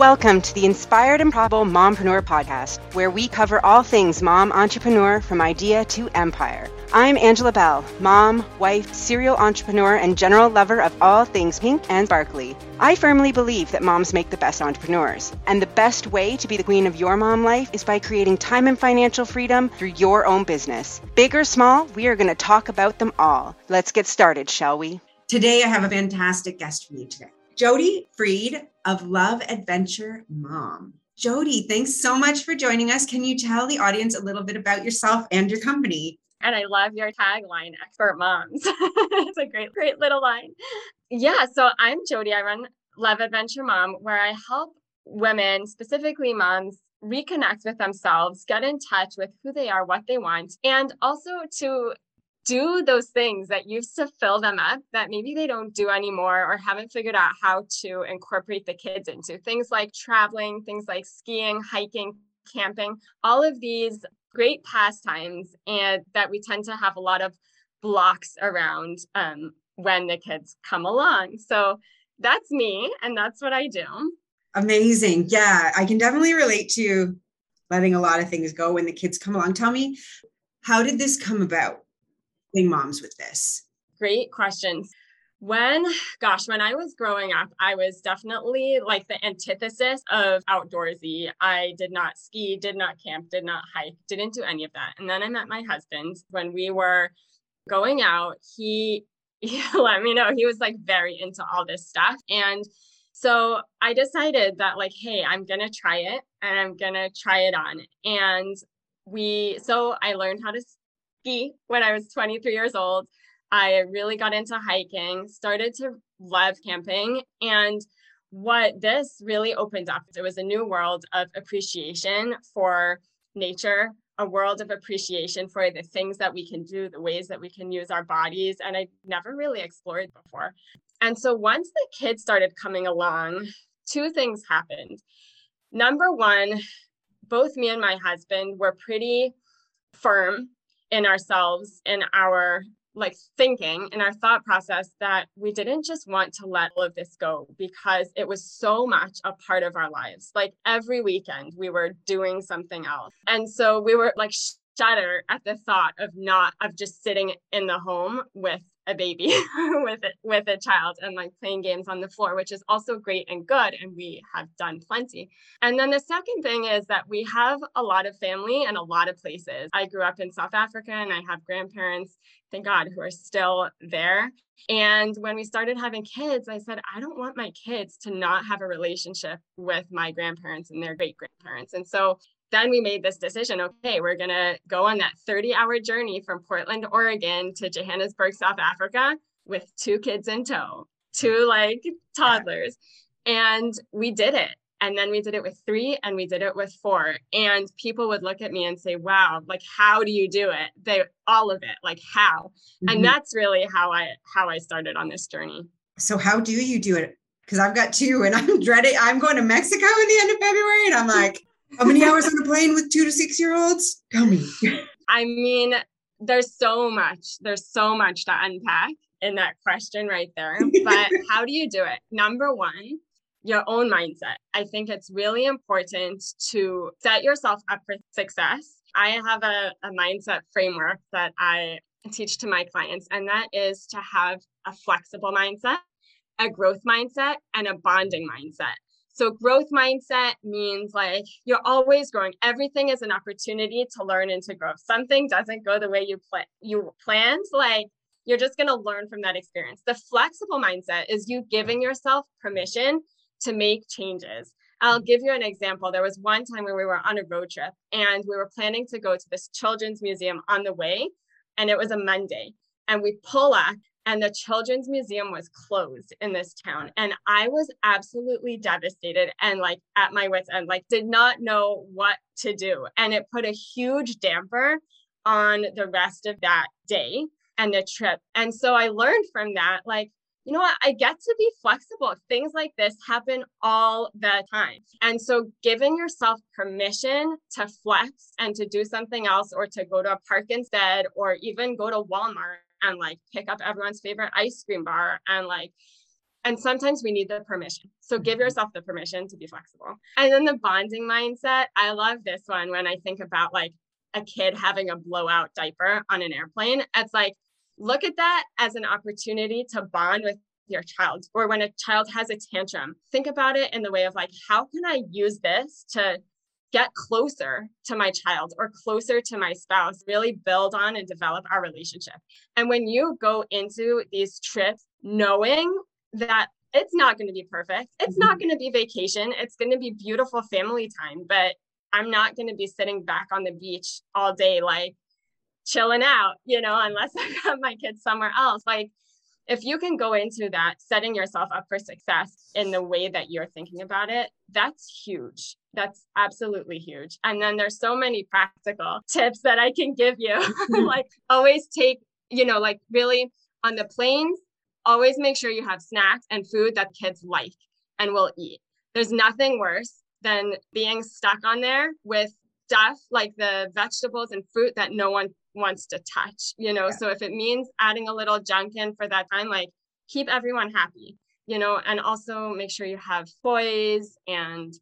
Welcome to the Inspired and Profitable Mompreneur podcast, where we cover all things mom entrepreneur from idea to empire. I'm Angela Bell, mom, wife, serial entrepreneur, and general lover of all things pink and sparkly. I firmly believe that moms make the best entrepreneurs, and the best way to be the queen of your mom life is by creating time and financial freedom through your own business. Big or small, we are going to talk about them all. Let's get started, shall we? Today, I have a fantastic guest for you today. Jodi Fried of Love Adventure Mom. Jodi, thanks so much for joining us. Can you tell the audience a little bit about yourself and your company? And I love your tagline, expert moms. it's a great, great little line. Yeah. So I'm Jodi. I run Love Adventure Mom, where I help women, specifically moms, reconnect with themselves, get in touch with who they are, what they want, and also to do those things that used to fill them up that maybe they don't do anymore or haven't figured out how to incorporate the kids into things like traveling, things like skiing, hiking, camping, all of these great pastimes and that we tend to have a lot of blocks around um, when the kids come along. So that's me and that's what I do. Amazing. Yeah, I can definitely relate to letting a lot of things go when the kids come along. Tell me, how did this come about? Moms with this? Great questions. When, gosh, when I was growing up, I was definitely like the antithesis of outdoorsy. I did not ski, did not camp, did not hike, didn't do any of that. And then I met my husband when we were going out. He, he let me know he was like very into all this stuff. And so I decided that, like, hey, I'm going to try it and I'm going to try it on. And we, so I learned how to ski when I was 23 years old. I really got into hiking, started to love camping. And what this really opened up, it was a new world of appreciation for nature, a world of appreciation for the things that we can do, the ways that we can use our bodies. And I never really explored before. And so once the kids started coming along, two things happened. Number one, both me and my husband were pretty firm in ourselves in our like thinking in our thought process that we didn't just want to let all of this go because it was so much a part of our lives. Like every weekend, we were doing something else. And so we were like shudder at the thought of not, of just sitting in the home with a baby with it with a child and like playing games on the floor which is also great and good and we have done plenty. And then the second thing is that we have a lot of family and a lot of places. I grew up in south africa and i have grandparents thank god who are still there. And when we started having kids i said i don't want my kids to not have a relationship with my grandparents and their great grandparents and so then we made this decision okay, we're going to go on that 30 hour journey from Portland, Oregon to Johannesburg, South Africa with two kids in tow, two like toddlers. And we did it. And then we did it with three and we did it with four. And people would look at me and say, wow, like, how do you do it? They, all of it, like, how? Mm-hmm. And that's really how I, how I started on this journey. So, how do you do it? Because I've got two and I'm dreading, I'm going to Mexico in the end of February. And I'm like, how many hours on a plane with two to six year olds? Tell me. I mean, there's so much, there's so much to unpack in that question right there. But how do you do it? Number one, your own mindset. I think it's really important to set yourself up for success. I have a, a mindset framework that I teach to my clients, and that is to have a flexible mindset, a growth mindset, and a bonding mindset. So growth mindset means like you're always growing. Everything is an opportunity to learn and to grow. If something doesn't go the way you plan you planned, like you're just going to learn from that experience. The flexible mindset is you giving yourself permission to make changes. I'll mm-hmm. give you an example. There was one time when we were on a road trip and we were planning to go to this children's museum on the way, and it was a Monday. And we pull up and the children's museum was closed in this town and i was absolutely devastated and like at my wits end like did not know what to do and it put a huge damper on the rest of that day and the trip and so i learned from that like you know what i get to be flexible things like this happen all the time and so giving yourself permission to flex and to do something else or to go to a park instead or even go to walmart and like pick up everyone's favorite ice cream bar and like And sometimes we need the permission. So give mm-hmm. yourself the permission to be flexible. And then the bonding mindset. I love this one when I think about like a kid having a blowout diaper on an airplane. It's like, look at that as an opportunity to bond with your child. Or when a child has a tantrum, think about it in the way of like, how can I use this to get closer to my child or closer to my spouse, really build on and develop our relationship. And when you go into these trips knowing that it's not going to be perfect, it's not mm-hmm. going to be vacation, it's going to be beautiful family time, but I'm not going to be sitting back on the beach all day, like chilling out, you know, unless I got my kids somewhere else. Like, if you can go into that setting yourself up for success in the way that you're thinking about it, that's huge. That's absolutely huge. And then there's so many practical tips that I can give you. Hmm. like always take, you know, like really on the planes, always make sure you have snacks and food that kids like and will eat. There's nothing worse than being stuck on there with stuff like the vegetables and fruit that no one wants to touch, you know. Yeah. So if it means adding a little junk in for that time, like keep everyone happy, you know, and also make sure you have toys and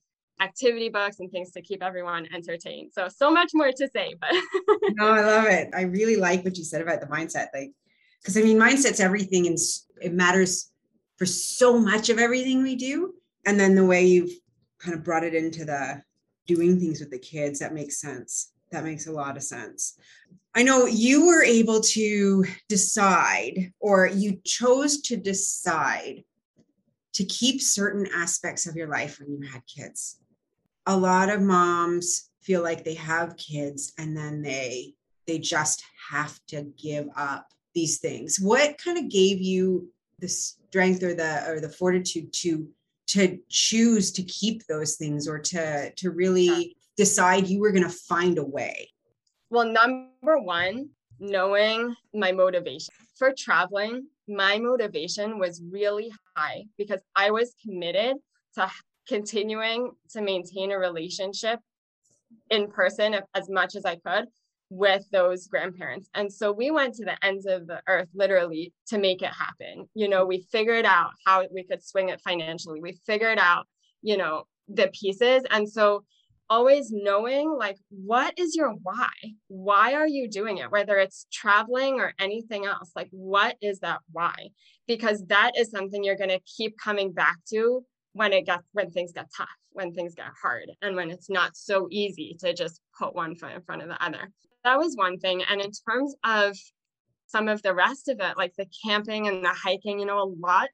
activity books and things to keep everyone entertained. So so much more to say, but No, I love it. I really like what you said about the mindset. Like because I mean mindset's everything and it matters for so much of everything we do. And then the way you've kind of brought it into the doing things with the kids, that makes sense. That makes a lot of sense. I know you were able to decide, or you chose to decide to keep certain aspects of your life when you had kids. A lot of moms feel like they have kids and then they they just have to give up these things. What kind of gave you the strength or the or the fortitude to to choose to keep those things or to to really decide you were going to find a way? Well, number one, knowing my motivation for traveling, my motivation was really high because I was committed to continuing to maintain a relationship in person as much as I could with those grandparents. And so we went to the ends of the earth literally to make it happen. You know, we figured out how we could swing it financially. We figured out, you know, the pieces. And so always knowing like what is your why? Why are you doing it? Whether it's traveling or anything else like what is that why? Because that is something you're going to keep coming back to when it gets when things get tough when things get hard and when it's not so easy to just put one foot in front of the other. That was one thing and in terms of some of the rest of it like the camping and the hiking you know a lot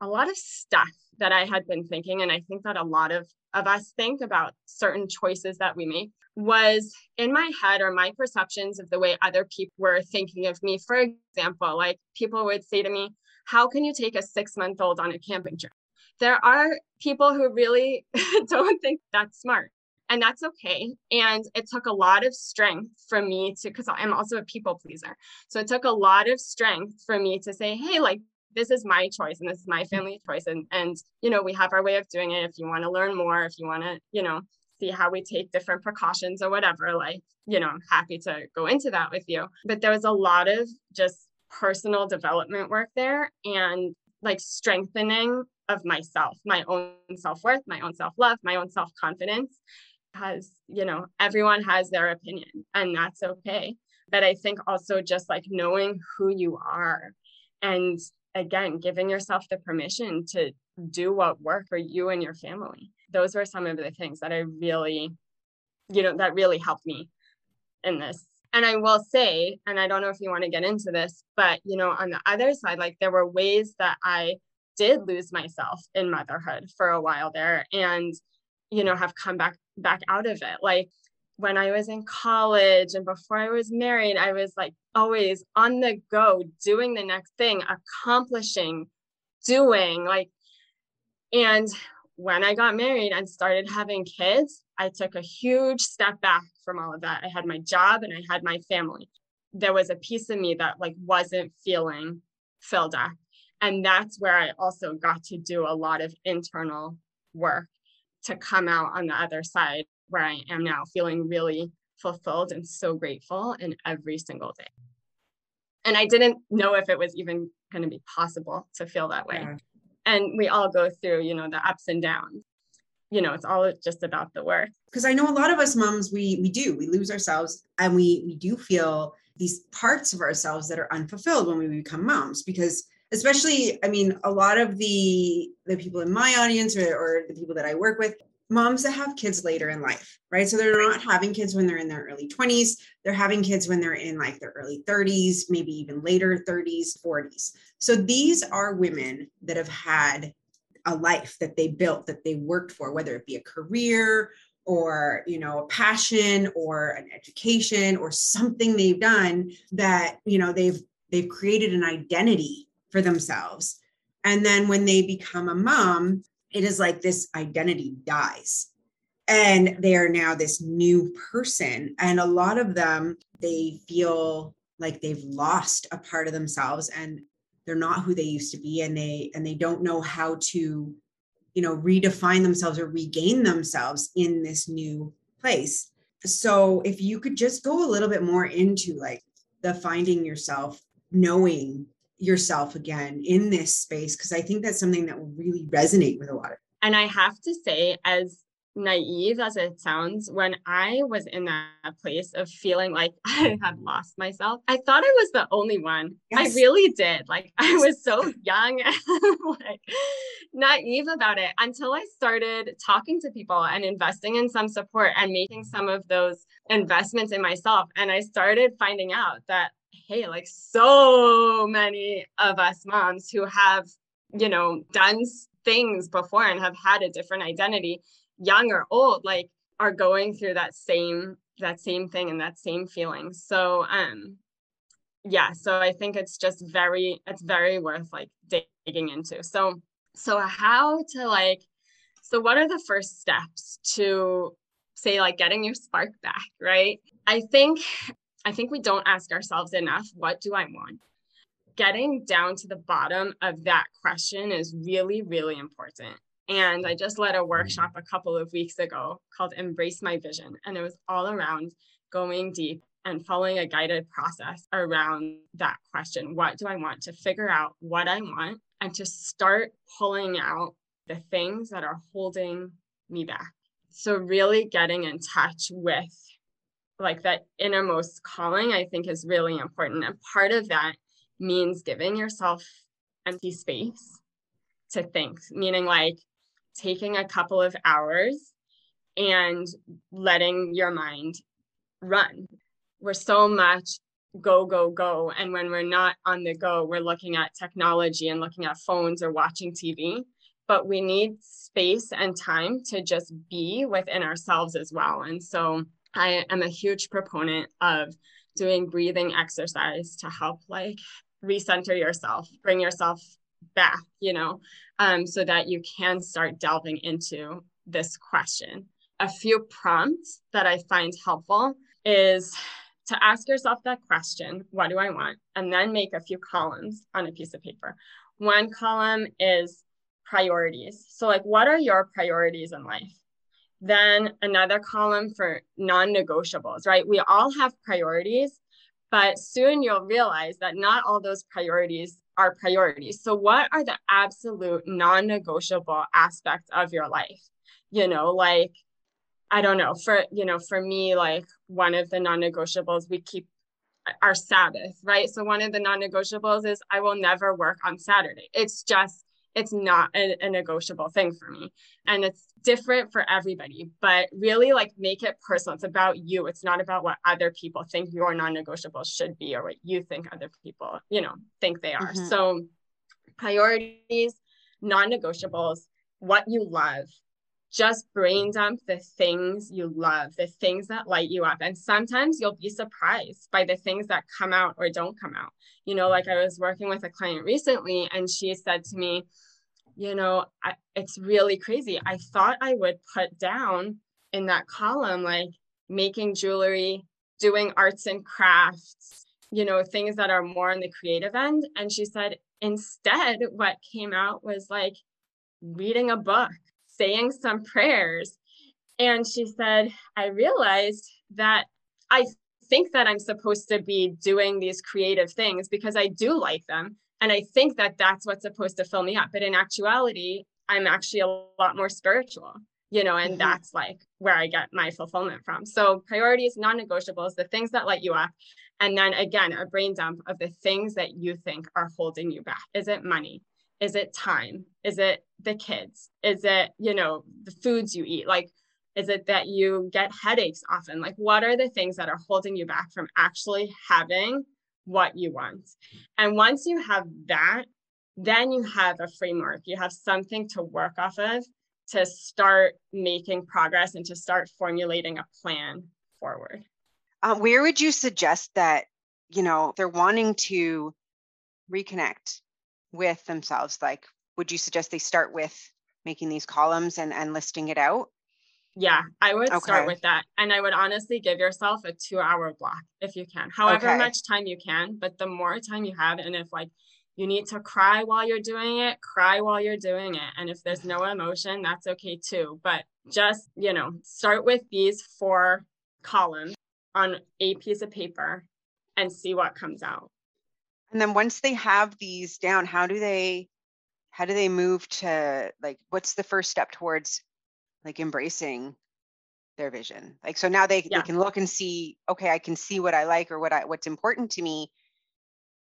a lot of stuff that I had been thinking, and I think that a lot of, of us think about certain choices that we make, was in my head or my perceptions of the way other people were thinking of me. For example, like people would say to me, How can you take a six month old on a camping trip? There are people who really don't think that's smart. And that's okay. And it took a lot of strength for me to, because I'm also a people pleaser. So it took a lot of strength for me to say, hey, like this is my choice and this is my family choice. And and you know we have our way of doing it. If you want to learn more if you want to you know see how we take different precautions or whatever like you know i'm happy to go into that with you. But there was a lot of just personal development work there and like strengthening of myself my own self-worth my own self-love my own self-confidence because you know everyone has their opinion and that's okay. But i think also just like knowing who you are and again, giving yourself the permission to do what worked for you and your family. Those were some of the things that I really, you know, that really helped me in this. And I will say, and I don't know if you want to get into this, but, you know, on the other side, like there were ways that I did lose myself in motherhood for a while there and, you know, have come back back out of it. Like when I was in college and before I was married, I was like always on the go, doing the next thing, accomplishing, doing like, and when I got married and started having kids, I took a huge step back from all of that. I had my job and I had my family. There was a piece of me that like wasn't feeling filled up. And that's where I also got to do a lot of internal work to come out on the other side where I am now, feeling really fulfilled and so grateful in every single day. And I didn't know if it was even going to be possible to feel that way. Yeah. and we all go through, you know, the ups and downs. You know, it's all just about the work. Because I know a lot of us moms, we we do, we lose ourselves and we we do feel these parts of ourselves that are unfulfilled when we become moms because especially i mean a lot of the the people in my audience or, or the people that i work with moms that have kids later in life right? So they're not having kids when they're in their early 20s they're having kids when they're in like their early 30s maybe even later 30s 40s so these are women that have had a life that they built that they worked for whether it be a career or you know a passion or an education or something they've done that you know they've they've created an identity for themselves. And then when they become a mom it is like this identity dies. And they are now this new person. And a lot of them they feel like they've lost a part of themselves and they're not who they used to be. And they and they don't know how to you know redefine themselves or regain themselves in this new place. So if you could just go a little bit more into like the finding yourself knowing yourself again in this space because i think that's something that will really resonate with a lot of and i have to say as naive as it sounds, when I was in that place of feeling like I had lost myself, I thought I was the only one. Yes. I really did. Like I was so young and like naive about it until I started talking to people and investing in some support and making some of those investments in myself. And I started finding out that, hey, like so many of us moms who have, you know, done things before and have had a different identity young or old like are going through that same that same thing and that same feeling. So um yeah so i think it's just very it's very worth like digging into. So so how to like so what are the first steps to say like getting your spark back right? I think i think we don't ask ourselves enough what do i want getting down to the bottom of that question is really really important and I just led a mm-hmm. workshop a couple of weeks ago called Embrace My Vision. And it was all around going deep and following a guided process around that question What do I want? To figure out what I want and to start pulling out the things that are holding me back. So, really getting in touch with like that innermost calling, I think is really important. And part of that means giving yourself empty space to think, meaning like taking a couple of hours and letting your mind run. We're so much go, go, go. And when we're not on the go, we're looking at technology and looking at phones or watching TV. But we need space and time to just be within ourselves as well. And so I am a huge proponent of doing breathing exercise to help like recenter yourself, bring yourself back, you know, um, so that you can start delving into this question. A few prompts that I find helpful is to ask yourself that question, what do I want? And then make a few columns on a piece of paper. One column is priorities. So, like, what are your priorities in life? Then another column for non negotiables, right? We all have priorities, but soon you'll realize that not all those priorities are priorities. So, what are the absolute non negotiable aspects of your life? You know, like, I don't know, for, you know, for me, like one of the non negotiables, we keep our Sabbath, right? So, one of the non negotiables is I will never work on Saturday. It's just, it's not a, a, negotiable thing for me. And it's different for everybody, but really like make it personal. It's about you. It's not about what other people think your non-negotiable should be or what you think other people, you know, think they are. Mm-hmm. So priorities, non-negotiables, what you love, just brain dump the things you love, the things that light you up. And sometimes you'll be surprised by the things that come out or don't come out. You know, like I was working with a client recently and she said to me, you know, I, it's really crazy. I thought I would put down in that column, like making jewelry, doing arts and crafts, you know, things that are more on the creative end. And she said, instead, what came out was like reading a book, saying some prayers. And she said, I realized that I think that I'm supposed to be doing these creative things because I do like them And I think that that's what's supposed to fill me up. But in actuality, I'm actually a lot more spiritual, you know, and mm-hmm. that's like where I get my fulfillment from. So priorities, non negotiables, the things that light you up. And then again, a brain dump of the things that you think are holding you back. Is it money? Is it time? Is it the kids? Is it, you know, the foods you eat? Like, is it that you get headaches often? Like, what are the things that are holding you back from actually having what you want? And once you have that, then you have a framework, you have something to work off of to start making progress and to start formulating a plan forward. Um, where would you suggest that, you know, they're wanting to reconnect with themselves? Like, would you suggest they start with making these columns and, and listing it out? Yeah, I would okay. start with that. And I would honestly give yourself a two hour block if you can, however okay. much time you can. But the more time you have, and if like you need to cry while you're doing it, cry while you're doing it. And if there's no emotion, that's okay too. But just, you know, start with these four columns on a piece of paper and see what comes out. And then once they have these down, how do they how do they move to like what's the first step towards like embracing their vision? Like so now they, yeah. they can look and see, okay, I can see what I like or what I what's important to me.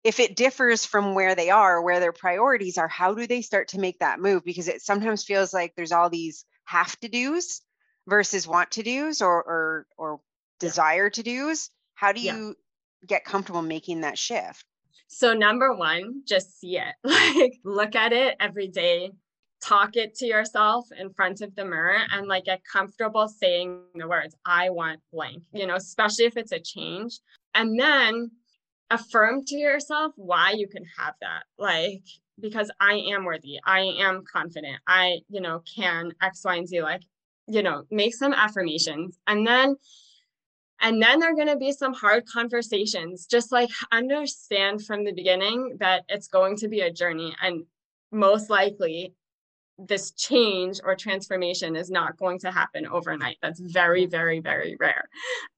If it differs from where they are, where their priorities are, how do they start to make that move? Because it sometimes feels like there's all these have to do's versus want to do's or or or desire to do's. How do you yeah. get comfortable making that shift? So number one, just see it. Like look at it every day. Talk it to yourself in front of the mirror and like get comfortable saying the words, I want blank, you know, especially if it's a change. And then affirm to yourself why you can have that. Like, because I am worthy, I am confident, I, you know, can X, Y, and Z. Like, you know, make some affirmations. And then and then there are going to be some hard conversations. Just like understand from the beginning that it's going to be a journey. And most likely, this change or transformation is not going to happen overnight. That's very, very, very rare,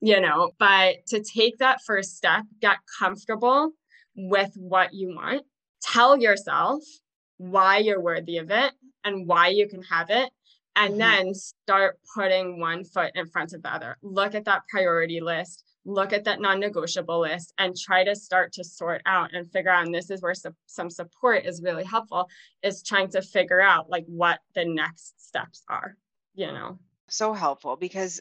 you know. But to take that first step, get comfortable with what you want, tell yourself why you're worthy of it and why you can have it and mm-hmm. then start putting one foot in front of the other. Look at that priority list, look at that non negotiable list, and try to start to sort out and figure out. And this is where su- some support is really helpful, is trying to figure out like what the next steps are, you know. So helpful because,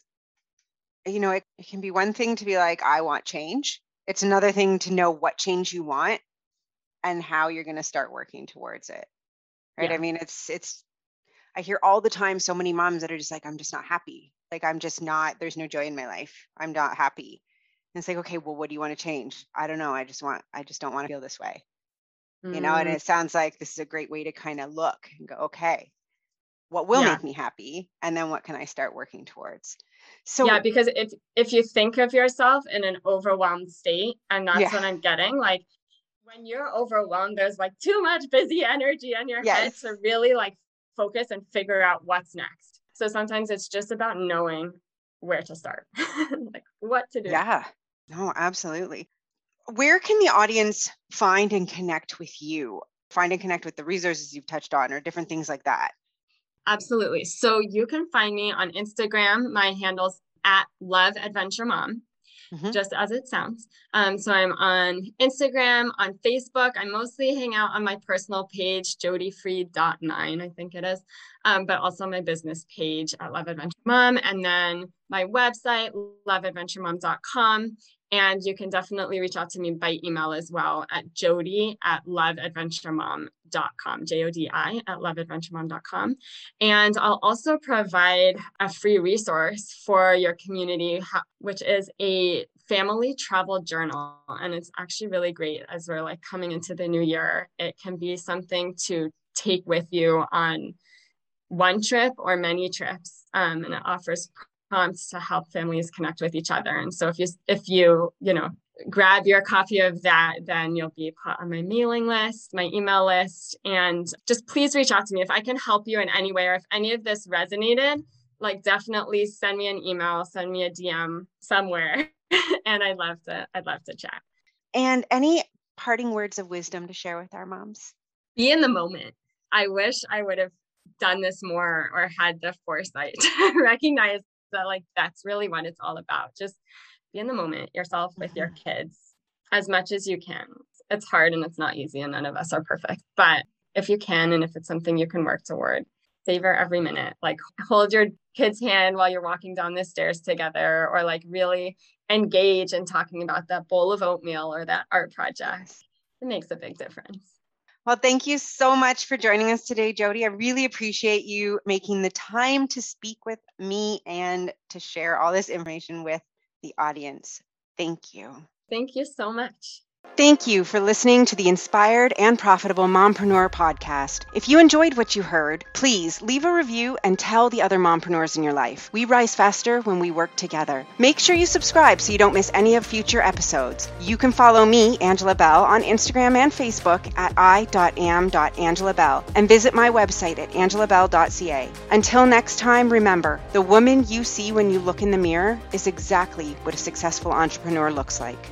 you know, it, it can be one thing to be like, I want change. It's another thing to know what change you want and how you're going to start working towards it right yeah. i mean it's it's I hear all the time so many moms that are just like, I'm just not happy. Like, I'm just not, there's no joy in my life. I'm not happy. And it's like, okay, well, what do you want to change? I don't know. I just want, I just don't want to feel this way. Mm. You know, and mm. it sounds like this is a great way to kind of look and go, okay, what will yeah. make me happy? And then what can I start working towards? So yeah, because if if you think of yourself in an overwhelmed state, and that's yeah. what I'm getting, like when you're overwhelmed, there's like too much busy energy in your yes. head to really like focus and figure out what's next. So sometimes it's just about knowing where to start, like what to do. Yeah, no, absolutely. Where can the audience find and connect with you? Find and connect with the resources you've touched on or different things like that? Absolutely. So you can find me on Instagram. My handle's at Love Adventure Mom mm-hmm. just as it sounds. Um, so I'm on Instagram, on Facebook. I mostly hang out on my personal page, jodifried.9, I think it is, um, but also my business page at Love Adventure Mom, and then my website, loveadventuremom.com. And you can definitely reach out to me by email as well at jodi at loveadventuremom.com, J O D I at loveadventuremom.com. And I'll also provide a free resource for your community, which is a family travel journal. And it's actually really great as we're like coming into the new year. It can be something to take with you on one trip or many trips. Um, and it offers prompts to help families connect with each other. And so if you if you, you know, grab your copy of that, then you'll be put on my mailing list, my email list, and just please reach out to me if I can help you in any way or if any of this resonated, like definitely send me an email, send me a DM somewhere and I'd love to I'd love to chat. And any parting words of wisdom to share with our moms? Be in the moment. I wish I would have done this more or had the foresight to recognize that like that's really what it's all about. Just be in the moment yourself with your mm-hmm. kids as much as you can. It's hard and it's not easy and none of us are perfect. But if you can and if it's something you can work toward, savor every minute. Like hold your kid's hand while you're walking down the stairs together or like really engage in talking about that bowl of oatmeal or that art project. It makes a big difference. Well, thank you so much for joining us today, Jodi. I really appreciate you making the time to speak with me and to share all this information with the audience. Thank you. Thank you so much. Thank you for listening to the Inspired and Profitable Mompreneur podcast. If you enjoyed what you heard, please leave a review and tell the other mompreneurs in your life. We rise faster when we work together. Make sure you subscribe so you don't miss any of future episodes. You can follow me, Angela Bell, on Instagram and Facebook at i.am.angelabell and visit my website at angelabell.ca. Until next time, remember the woman you see when you look in the mirror is exactly what a successful entrepreneur looks like.